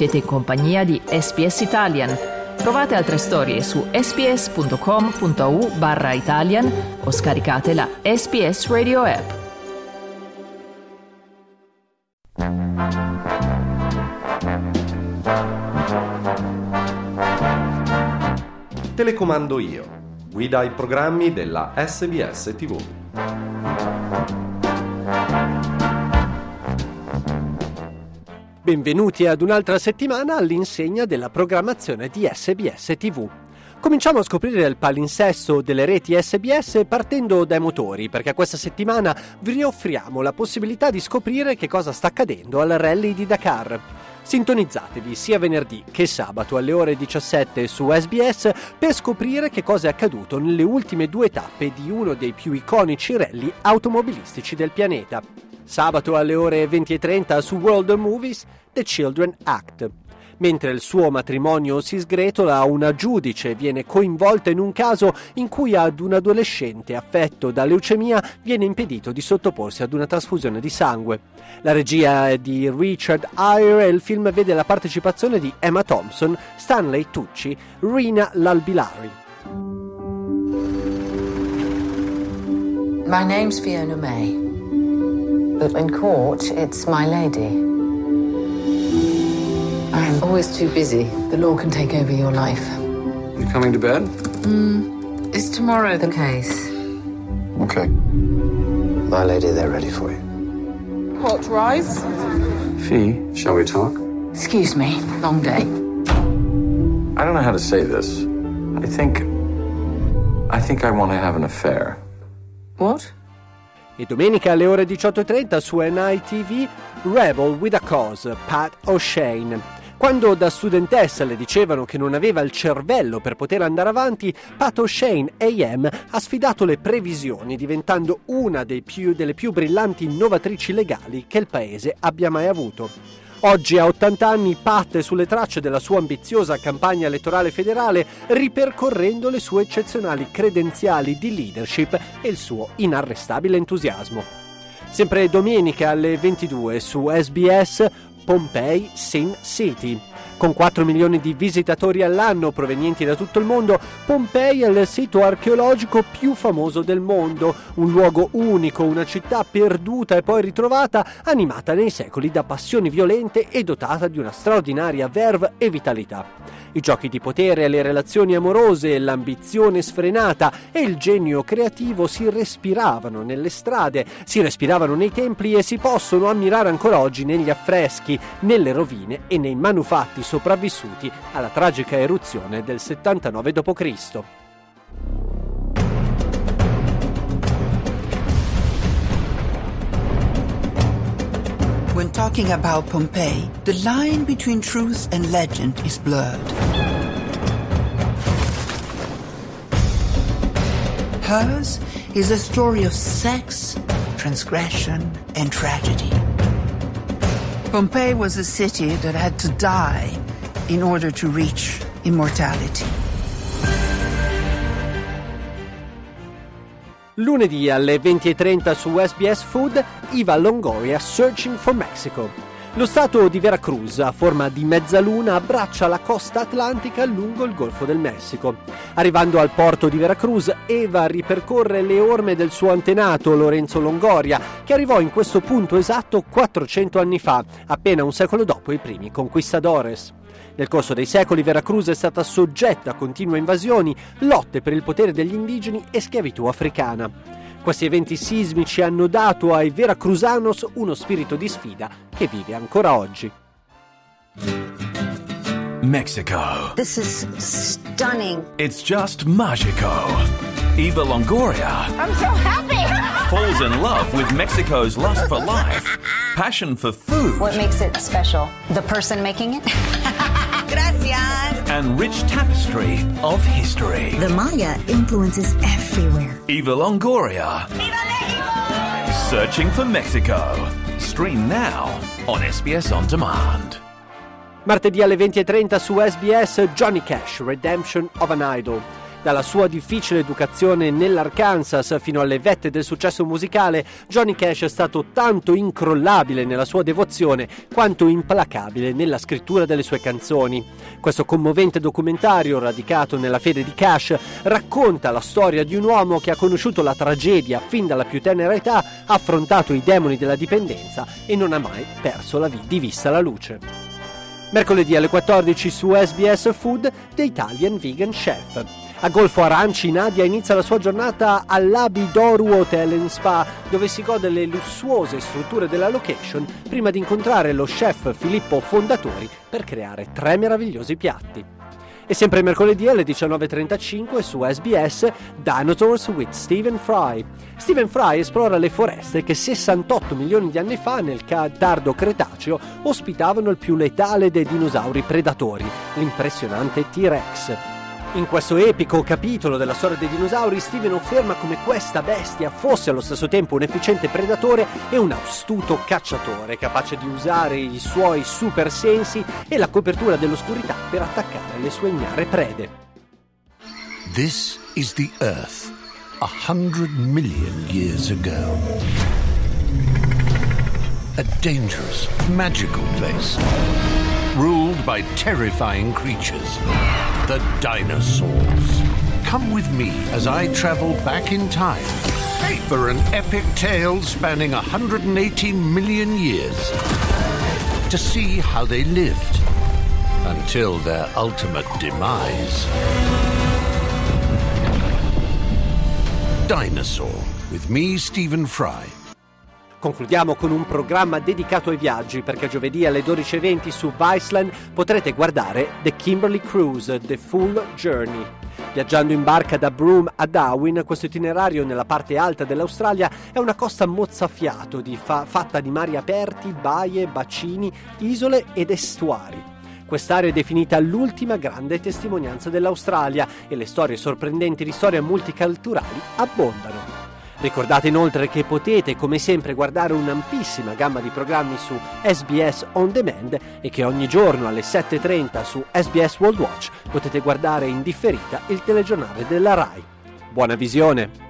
Siete in compagnia di SPS Italian. Trovate altre storie su sps.com.au barra Italian o scaricate la SPS Radio app. Telecomando io. Guida ai programmi della SBS TV. Benvenuti ad un'altra settimana all'insegna della programmazione di SBS TV. Cominciamo a scoprire il palinsesto delle reti SBS partendo dai motori, perché questa settimana vi offriamo la possibilità di scoprire che cosa sta accadendo al rally di Dakar. Sintonizzatevi sia venerdì che sabato alle ore 17 su SBS per scoprire che cosa è accaduto nelle ultime due tappe di uno dei più iconici rally automobilistici del pianeta. Sabato alle ore 20.30 su World Movies The Children Act. Mentre il suo matrimonio si sgretola, una giudice viene coinvolta in un caso in cui ad un adolescente affetto da leucemia viene impedito di sottoporsi ad una trasfusione di sangue. La regia è di Richard Eyre e il film vede la partecipazione di Emma Thompson, Stanley Tucci, Rina Lalbilari. My name's Fiona May. But in court, it's my lady. I'm always too busy. The law can take over your life. You coming to bed? Hmm. Is tomorrow the case? Okay. My lady, they're ready for you. Hot rice? Fee, shall we talk? Excuse me, long day. I don't know how to say this. I think. I think I want to have an affair. What? E domenica alle ore 18.30 su NITV Rebel with a Cause, Pat O'Shane. Quando da studentessa le dicevano che non aveva il cervello per poter andare avanti, Pat O'Shane AM ha sfidato le previsioni diventando una più, delle più brillanti innovatrici legali che il paese abbia mai avuto. Oggi a 80 anni Pat è sulle tracce della sua ambiziosa campagna elettorale federale ripercorrendo le sue eccezionali credenziali di leadership e il suo inarrestabile entusiasmo. Sempre domenica alle 22 su SBS Pompei Sin City. Con 4 milioni di visitatori all'anno provenienti da tutto il mondo, Pompei è il sito archeologico più famoso del mondo, un luogo unico, una città perduta e poi ritrovata, animata nei secoli da passioni violente e dotata di una straordinaria verve e vitalità. I giochi di potere, le relazioni amorose, l'ambizione sfrenata e il genio creativo si respiravano nelle strade, si respiravano nei templi e si possono ammirare ancora oggi negli affreschi, nelle rovine e nei manufatti sopravvissuti alla tragica eruzione del 79 d.C. When talking about Pompeii, the line between truth and legend is blurred. Hers is a story of sex, transgression, and tragedy. Pompeii was a city that had to die in order to reach immortality. Lunedì alle 20.30 su SBS Food, Iva Longoria Searching for Mexico. Lo stato di Veracruz, a forma di mezzaluna, abbraccia la costa atlantica lungo il Golfo del Messico. Arrivando al porto di Veracruz, Eva ripercorre le orme del suo antenato Lorenzo Longoria, che arrivò in questo punto esatto 400 anni fa, appena un secolo dopo i primi conquistadores. Nel corso dei secoli Veracruz è stata soggetta a continue invasioni, lotte per il potere degli indigeni e schiavitù africana. Questi eventi sismici hanno dato ai veracruzanos uno spirito di sfida che vive ancora oggi. Mexico. This is stunning. It's just magico. Eva Longoria I'm so happy! falls in love with Mexico's lust for life, passion for food, What makes it special? The person making it? Gracias. and rich tapestry of history. The Maya influences everywhere. Eva Longoria. Searching for Mexico. Stream now on SBS On Demand. Martedì alle 20.30 su SBS Johnny Cash, Redemption of an Idol. Dalla sua difficile educazione nell'Arkansas fino alle vette del successo musicale, Johnny Cash è stato tanto incrollabile nella sua devozione quanto implacabile nella scrittura delle sue canzoni. Questo commovente documentario, radicato nella fede di Cash, racconta la storia di un uomo che ha conosciuto la tragedia fin dalla più tenera età, ha affrontato i demoni della dipendenza e non ha mai perso la vi- di vista la luce. Mercoledì alle 14 su SBS Food The Italian Vegan Chef. A Golfo Aranci Nadia inizia la sua giornata all'Abidoru Hotel and Spa, dove si gode le lussuose strutture della location prima di incontrare lo chef Filippo Fondatori per creare tre meravigliosi piatti. E sempre mercoledì alle 19.35 su SBS Dinosaurs with Stephen Fry. Stephen Fry esplora le foreste che 68 milioni di anni fa, nel tardo Cretaceo, ospitavano il più letale dei dinosauri predatori, l'impressionante T-Rex. In questo epico capitolo della storia dei dinosauri, Steven afferma come questa bestia fosse allo stesso tempo un efficiente predatore e un astuto cacciatore, capace di usare i suoi super sensi e la copertura dell'oscurità per attaccare le sue ignare prede. This is the Earth, a hundred million years ago. A dangerous, magical place, ruled by terrifying creatures. the dinosaurs. Come with me as I travel back in time for an epic tale spanning 180 million years to see how they lived until their ultimate demise. Dinosaur with me, Stephen Fry. Concludiamo con un programma dedicato ai viaggi perché giovedì alle 12.20 su Viceland potrete guardare The Kimberly Cruise, The Full Journey. Viaggiando in barca da Broome a Darwin, questo itinerario nella parte alta dell'Australia è una costa mozzafiato di fa- fatta di mari aperti, baie, bacini, isole ed estuari. Quest'area è definita l'ultima grande testimonianza dell'Australia e le storie sorprendenti di storie multiculturali abbondano. Ricordate inoltre che potete come sempre guardare un'ampissima gamma di programmi su SBS On Demand e che ogni giorno alle 7.30 su SBS World Watch potete guardare in differita il telegiornale della RAI. Buona visione!